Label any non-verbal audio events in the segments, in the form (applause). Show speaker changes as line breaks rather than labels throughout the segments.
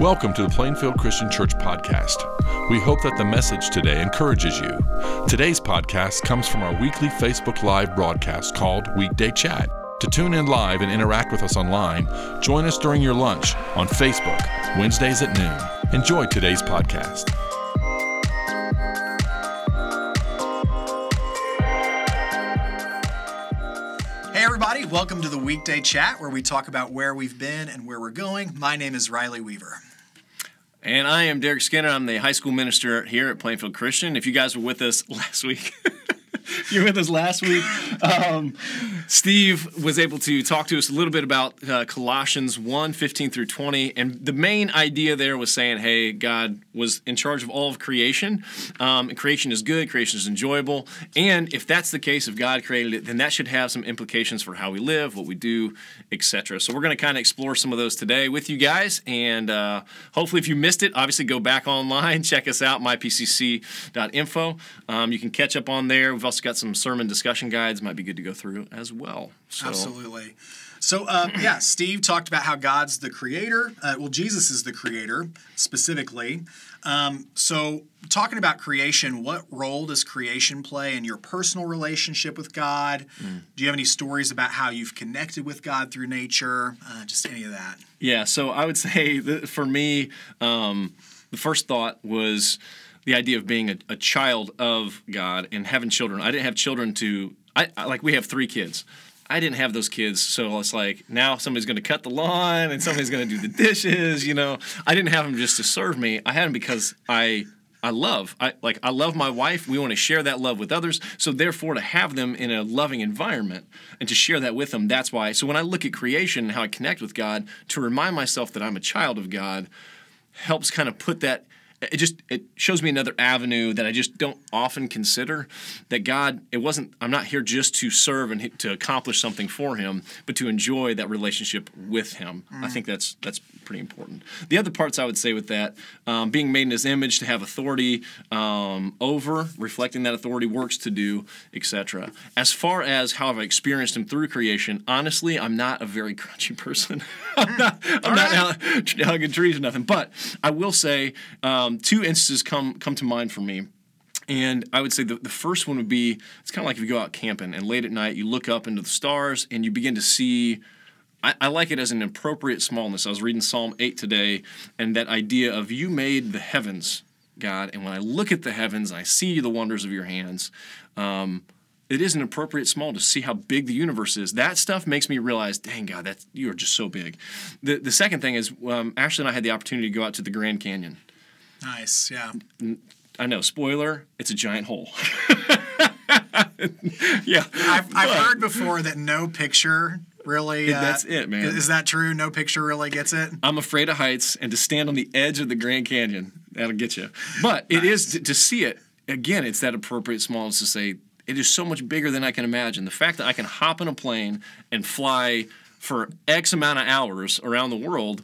Welcome to the Plainfield Christian Church podcast. We hope that the message today encourages you. Today's podcast comes from our weekly Facebook Live broadcast called Weekday Chat. To tune in live and interact with us online, join us during your lunch on Facebook, Wednesdays at noon. Enjoy today's podcast.
Hey, everybody, welcome to the weekday chat where we talk about where we've been and where we're going. My name is Riley Weaver.
And I am Derek Skinner. I'm the high school minister here at Plainfield Christian. If you guys were with us (laughs) last week, (laughs) you were with us last week. Um, Steve was able to talk to us a little bit about uh, Colossians 1 15 through 20. And the main idea there was saying, hey, God was in charge of all of creation. Um, creation is good, creation is enjoyable. And if that's the case, if God created it, then that should have some implications for how we live, what we do, etc. So we're going to kind of explore some of those today with you guys. And uh, hopefully, if you missed it, obviously go back (laughs) online, check us out, mypcc.info. Um, you can catch up on there. We've also got some sermon discussion guides, might be good to go through as well. So,
Absolutely. So, uh, yeah, Steve talked about how God's the creator. Uh, well, Jesus is the creator specifically. Um, so, talking about creation, what role does creation play in your personal relationship with God? Do you have any stories about how you've connected with God through nature? Uh, just any of that.
Yeah, so I would (laughs) say for me, um, the first thought was the idea of being a, a child of God and having children. I didn't have children to, I, I like we have three kids. I didn't have those kids, so it's like now somebody's going to cut the lawn and somebody's going to do the dishes. You know, I didn't have them just to serve me. I had them because I I love. I like I love my wife. We want to share that love with others. So therefore to have them in a loving environment and to share that with them, that's why. So when I look at creation and how I connect with God, to remind myself that I'm a child of God helps kind of put that it just it shows me another avenue that I just don't often consider that God it wasn't I'm not here just to serve and to accomplish something for him but to enjoy that relationship with him. I think that's that's pretty important. The other parts I would say with that um, being made in his image to have authority um, over reflecting that authority works to do etc as far as how I've experienced him through creation honestly I'm not a very crunchy person. (laughs) I'm not, I'm not out (laughs) hugging trees or nothing. But I will say um, two instances come come to mind for me. And I would say the, the first one would be it's kind of like if you go out camping and late at night you look up into the stars and you begin to see. I, I like it as an appropriate smallness. I was reading Psalm 8 today, and that idea of you made the heavens, God, and when I look at the heavens, I see the wonders of your hands. Um, it is an appropriate small to see how big the universe is. That stuff makes me realize, dang God, that you are just so big. The the second thing is, um, Ashley and I had the opportunity to go out to the Grand Canyon.
Nice. Yeah.
I know, spoiler, it's a giant hole. (laughs) yeah,
I've, I've heard before that no picture really. Uh,
That's it, man.
Is that true? No picture really gets it?
I'm afraid of heights, and to stand on the edge of the Grand Canyon, that'll get you. But it is to, to see it again. It's that appropriate smallness to say it is so much bigger than I can imagine. The fact that I can hop in a plane and fly for X amount of hours around the world,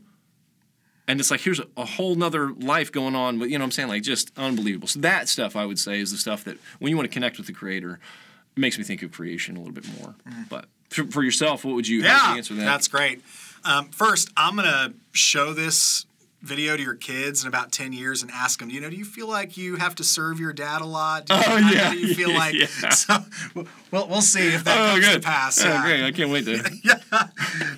and it's like here's a, a whole nother life going on. But you know what I'm saying? Like just unbelievable. So that stuff I would say is the stuff that when you want to connect with the Creator, it makes me think of creation a little bit more. But for, for yourself, what would you?
Yeah,
you answer that?
that's great. Um, first, I'm gonna show this video to your kids in about 10 years and ask them, you know, do you feel like you have to serve your dad a lot? Do you,
Oh, yeah.
Do you feel (laughs) like,
Yeah. (laughs)
so, we'll, we'll see if that
Oh,
comes
good.
to pass.
Oh,
yeah.
great! I can't wait to. (laughs)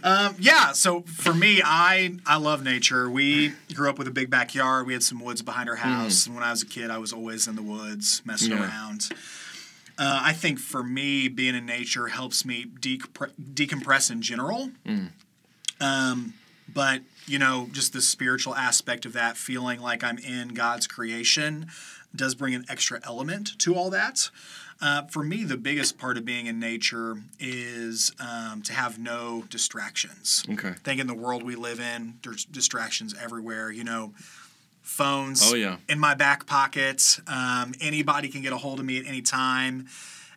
Yeah, Yeah. so for me, I I love nature. We grew up with a big backyard. We had some woods behind our house, and when I was a kid, I was always in the woods messing
Yeah.
around. Uh, I think for me, being in nature helps me decomp- decompress in general. Um, but you know, just the spiritual aspect of that, feeling like I'm in God's creation, does bring an extra element to all that. Uh, for me, the biggest part of being in nature is um, to have no distractions.
Okay.
I think in the world we live in, there's distractions everywhere. You know, phones
Oh, yeah.
in my back pocket. Um, anybody can get a hold of me at any time.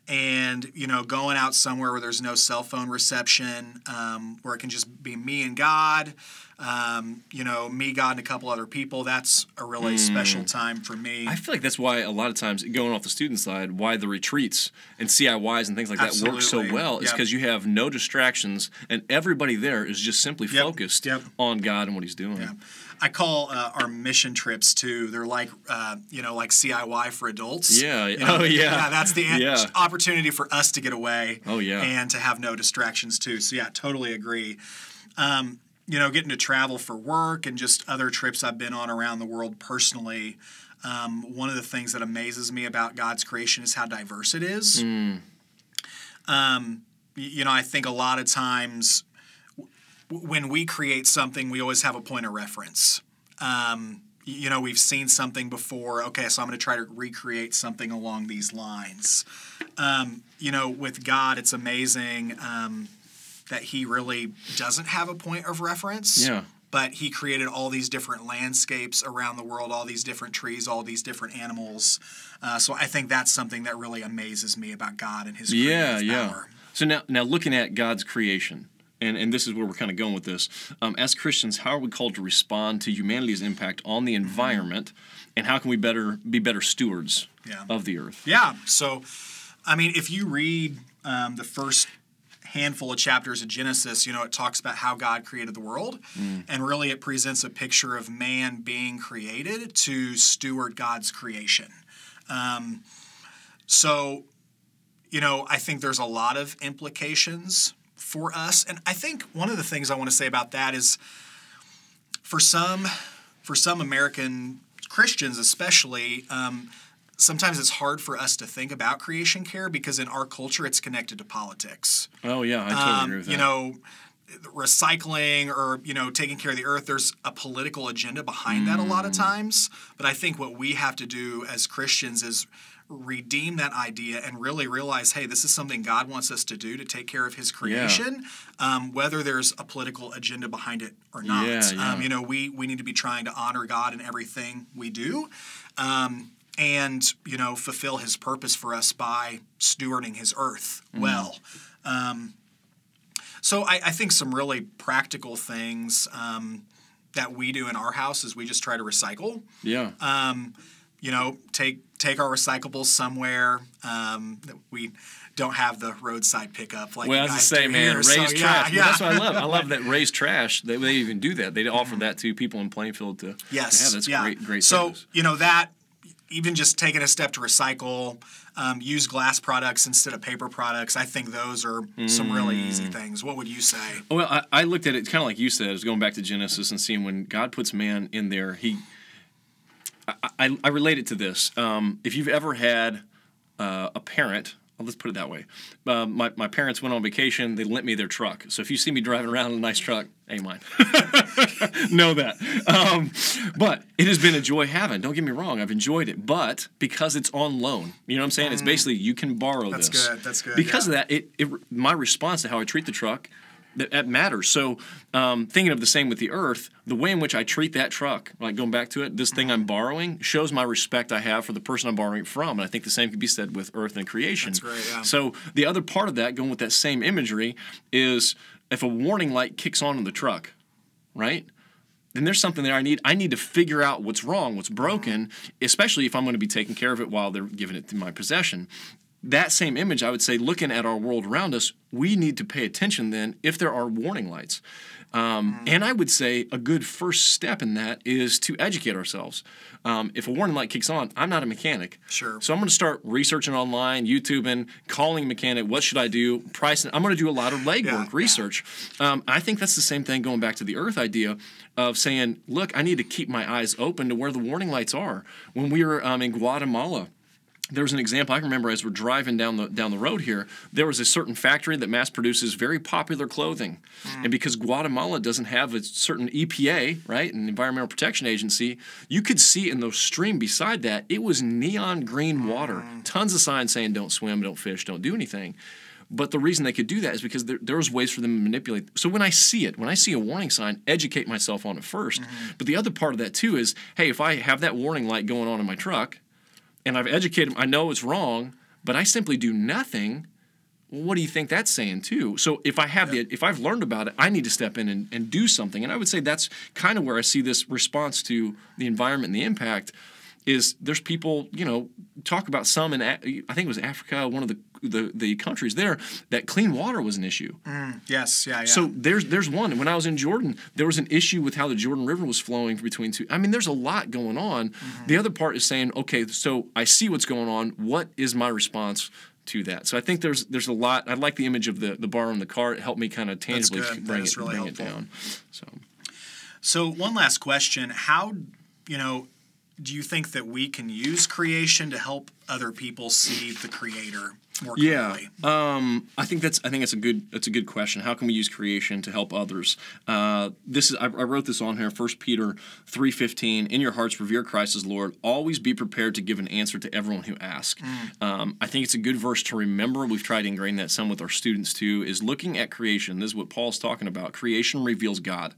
And you know going out somewhere where there's no cell phone reception um, where it can just be me and god um, you know me god and a couple other people that's a really special time for me
I feel like that's why a lot of times going off the student side, why the retreats and CIYs and things like that work so
Absolutely.
well is because you have no distractions and everybody there is just simply
Yep.
focused
Yep.
on God and what He's doing.
I call uh, our mission trips too. They're like, uh, you know, like CIY for adults.
Yeah.
You know,
Oh, yeah.
Yeah, that's the an-
Yeah.
opportunity for us to get away.
Oh, yeah.
And to have no distractions too. So yeah, totally agree. Um, you know, getting to travel for work and just other trips I've been on around the world personally. Um, one of the things that amazes me about God's creation is how diverse it is.
Mm.
Um, you know, I think a lot of times when we create something, we always have a point of reference. Um, you know, we've seen something before. Okay, so I'm going to try to recreate something along these lines. Um, you know, with God, it's amazing um, that He really doesn't have a point of reference.
Yeah.
But He created all these different landscapes around the world, all these different trees, all these different animals. Uh, so I think that's something that really amazes me about God and His
Yeah, yeah.
power.
So now, now looking at God's creation, and, and this is where we're kind of going with this. Um, as Christians, how are we called to respond to humanity's impact on the environment, and how can we better be better stewards
Yeah.
of the earth?
Yeah. So, I mean, if you read um, the first handful of chapters of Genesis, you know, it talks about how God created the world. And really, it presents a picture of man being created to steward God's creation. Um, so, you know, I think there's a lot of implications for us. And I think one of the things I want to say about that is for some for some American Christians especially, um, sometimes it's hard for us to think about creation care because in our culture it's connected to politics.
Oh yeah, I totally
Um,
agree with that.
you know, recycling or you know taking care of the earth. There's a political agenda behind that a lot
Mm.
of times. But I think what we have to do as Christians is redeem that idea and really realize, hey, this is something God wants us to do to take care of His creation, um, whether there's a political agenda behind it or not.
Yeah, yeah.
Um, you know, we we need to be trying to honor God in everything we do. Um, and you know fulfill his purpose for us by stewarding his earth
Mm.
well um, so I, I think some really practical things um, that we do in our house is we just try to recycle
yeah.
You know take take our recyclables somewhere um, that we don't have the roadside pickup like
Well,
you
as I say, man,
here.
Ray's
So, yeah,
trash.
yeah.
Well, that's what I love. I love that Ray's (laughs) trash. They, they even do that. They offer that to people in Plainfield to.
Yes.
Yeah, that's
yeah.
great. Great
So
service.
you know that even just taking a step to recycle, um, use glass products instead of paper products. I think those are some really easy
Mm.
things. What would you say?
Well, I, I looked at it kind of like you said. I was going back to Genesis and seeing when God puts man in there. He, I, I, relate it to this. Um, if you've ever had uh, a parent, well, let's put it that way. Um, my, my parents went on vacation. They lent me their truck. So if you see me driving around in a nice truck, ain't mine. (laughs) know that. Um, but it has been a joy having. Don't get me wrong. I've enjoyed it. But because it's on loan, you know what I'm saying? It's basically you can borrow
Mm. That's
this.
good, that's good,
Because
yeah.
of that, it, it my response to how I treat the truck that, that matters. So, um, thinking of the same with the earth, the way in which I treat that truck, like going back to it, this thing
Mm-hmm.
I'm borrowing shows my respect I have for the person I'm borrowing it from. And I think the same could be said with earth and creation.
That's great, yeah.
So, the other part of that, going with that same imagery, is if a warning light kicks on in the truck, right? Then there's something there I need. I need to figure out what's wrong, what's broken, especially if I'm going to be taking care of it while they're giving it to my possession that same image, I would say, looking at our world around us, we need to pay attention then if there are warning lights. Um, And I would say a good first step in that is to educate ourselves. Um, if a warning light kicks on, I'm not a mechanic.
Sure.
So I'm going to start researching online, YouTubing, calling a mechanic. What should I do? Pricing. I'm going to do a lot of legwork,
Yeah, yeah.
research. Um, I think that's the same thing going back to the Earth idea of saying, look, I need to keep my eyes open to where the warning lights are. When we were um, in Guatemala, there was an example I can remember as we're driving down the down the road here. There was a certain factory that mass produces very popular clothing, hmm. and because Guatemala doesn't have a certain EPA, right, an Environmental Protection Agency, you could see in the stream beside that it was neon green water, hmm. tons of signs saying "Don't swim, don't fish, don't do anything." But the reason they could do that is because there, there was ways for them to manipulate. So when I see it, when I see a warning sign, educate myself on it 1st hmm. But the other part of that too is, hey, if I have that warning light going on in my truck, and I've educated, I know it's wrong, but I simply do nothing, well, what do you think that's saying too? So if I have the if I've learned about it, I need to step in and, and do something. And I would say that's kind of where I see this response to the environment and the impact is there's people, you know, talk about some in I think it was Africa, one of the the, the countries there that clean water was an issue.
Mm, yes, yeah, yeah.
So there's there's one. When I was in Jordan, there was an issue with how the Jordan River was flowing between two. I mean, there's a lot going on. Mm-hmm. The other part is saying, okay, so I see what's going on. What is my response? To that, so I think there's there's a lot. I like the image of the the bar on the cart. It helped me kind of tangibly bring, it,
really
bring it down. So
So, one last question. How, you know, do you think that we can use creation to help other people see the creator more
Yeah,
clearly?
um, I think that's I think that's a good that's a good question. How can we use creation to help others? Uh, this is I, I wrote this on here. First Peter three fifteen. In your hearts, revere Christ as Lord. Always be prepared to give an answer to everyone who asks. Um, I think it's a good verse to remember. We've tried to ingrain that some with our students too. Is looking at creation. This is what Paul's talking about. Creation reveals God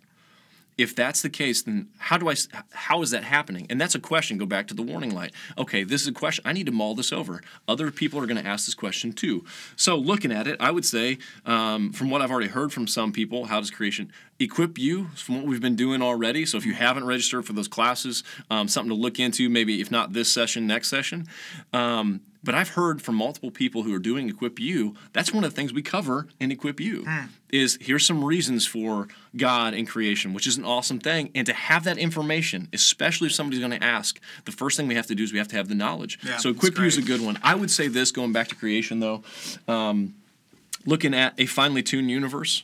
if that's the case, then how do I? How is that happening? And that's a question. Go back to the warning light. Okay, this is a question. I need to mull this over. Other people are going to ask this question too. So looking at it, I would say, um, from what I've already heard from some people, how does creation equip you? From what we've been doing already. So if you haven't registered for those classes, um, something to look into. Maybe if not this session, next session. Um, but I've heard from multiple people who are doing Equip You. That's one of the things we cover in Equip You. Is here's some reasons for God and creation, which is an awesome thing. And to have that information, especially if somebody's going to ask, the first thing we have to do is we have to have the knowledge.
Yeah,
so Equip You is a good one. I would say this, going back to creation though, um, looking at a finely tuned universe.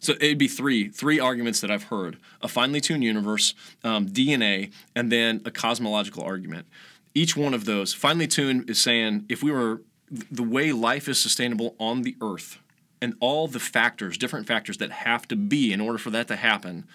So it'd be three three arguments that I've heard: a finely tuned universe, um, DNA, and then a cosmological argument. Each one of those finely tuned is saying if we were the way life is sustainable on the Earth, and all the factors, different factors that have to be in order for that to happen,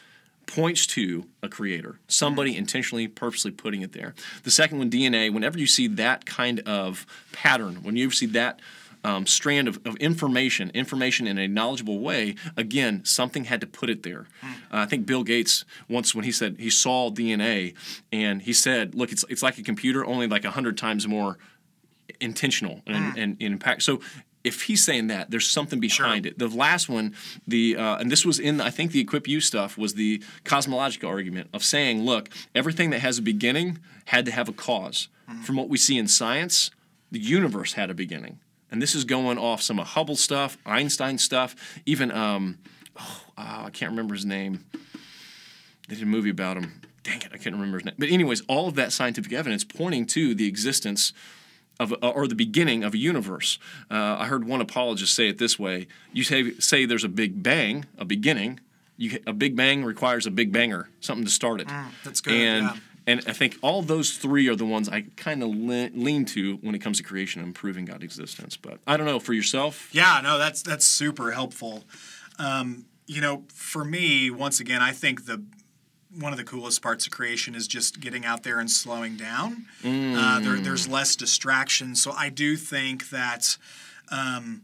points to a creator, somebody mm. intentionally, purposely putting it there. The second one, DNA, whenever you see that kind of pattern, when you see that um, strand of, of information, information in a knowledgeable way, again, something had to put it there. Uh, I think Bill Gates once, when he said he saw DNA, and he said, "Look, it's it's like a computer, only like a hundred times more intentional and, and, and impact." So. If he's saying that, there's something behind it. The last one, the uh, and this was in I think the equip you stuff was the cosmological argument of saying, look, everything that has a beginning had to have a cause. From what we see in science, the universe had a beginning, and this is going off some of Hubble stuff, Einstein stuff, even um, oh, uh, I can't remember his name. They did a movie about him. Dang it, I can't remember his name. But anyways, all of that scientific evidence pointing to the existence of a, or the beginning of a universe. Uh, I heard one apologist say it this way: You say say there's a big bang, a beginning. You, a big bang requires a big banger, something to start it.
that's good,
And
yeah.
And I think all those three are the ones I kind of le- lean to when it comes to creation and proving God's existence. But I don't know for yourself.
Yeah, no, that's that's super helpful. Um, you know, for me, once again, I think the one of the coolest parts of creation is just getting out there and slowing down. Uh, there, there's less distraction, so I do think that, um,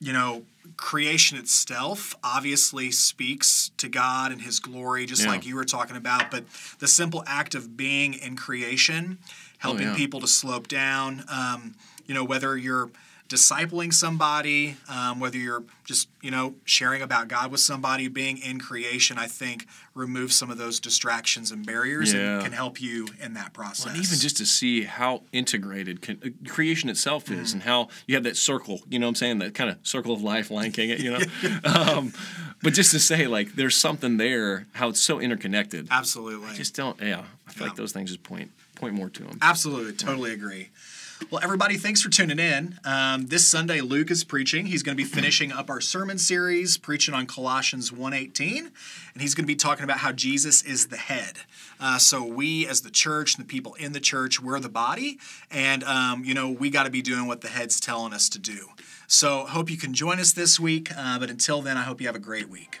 you know, creation itself obviously speaks to God and His glory, just
Yeah.
like you were talking about. But the simple act of being in creation, helping
yeah.
people to slope down, um, you know, whether you're discipling somebody, um, whether you're just, you know, sharing about God with somebody, being in creation, I think removes some of those distractions and barriers
Yeah.
and can help you in that process.
And even just to see how integrated can, uh, creation itself is and how you have that circle, you know what I'm saying? That kind of circle of life, Lion King, it, you know? (laughs) um, but just to say, like, there's something there, how it's so interconnected.
Absolutely.
Just don't, yeah. I feel like those things just point point more to them.
Absolutely, totally agree. Well, everybody, thanks for tuning in. Um, this Sunday, Luke is preaching. He's going to be (clears throat) finishing up our sermon series, preaching on Colossians 1.18, and he's going to be talking about how Jesus is the head. Uh, so we, as the church and the people in the church, we're the body, and um, you know we got to be doing what the head's telling us to do. So hope you can join us this week. Uh, but until then, I hope you have a great week.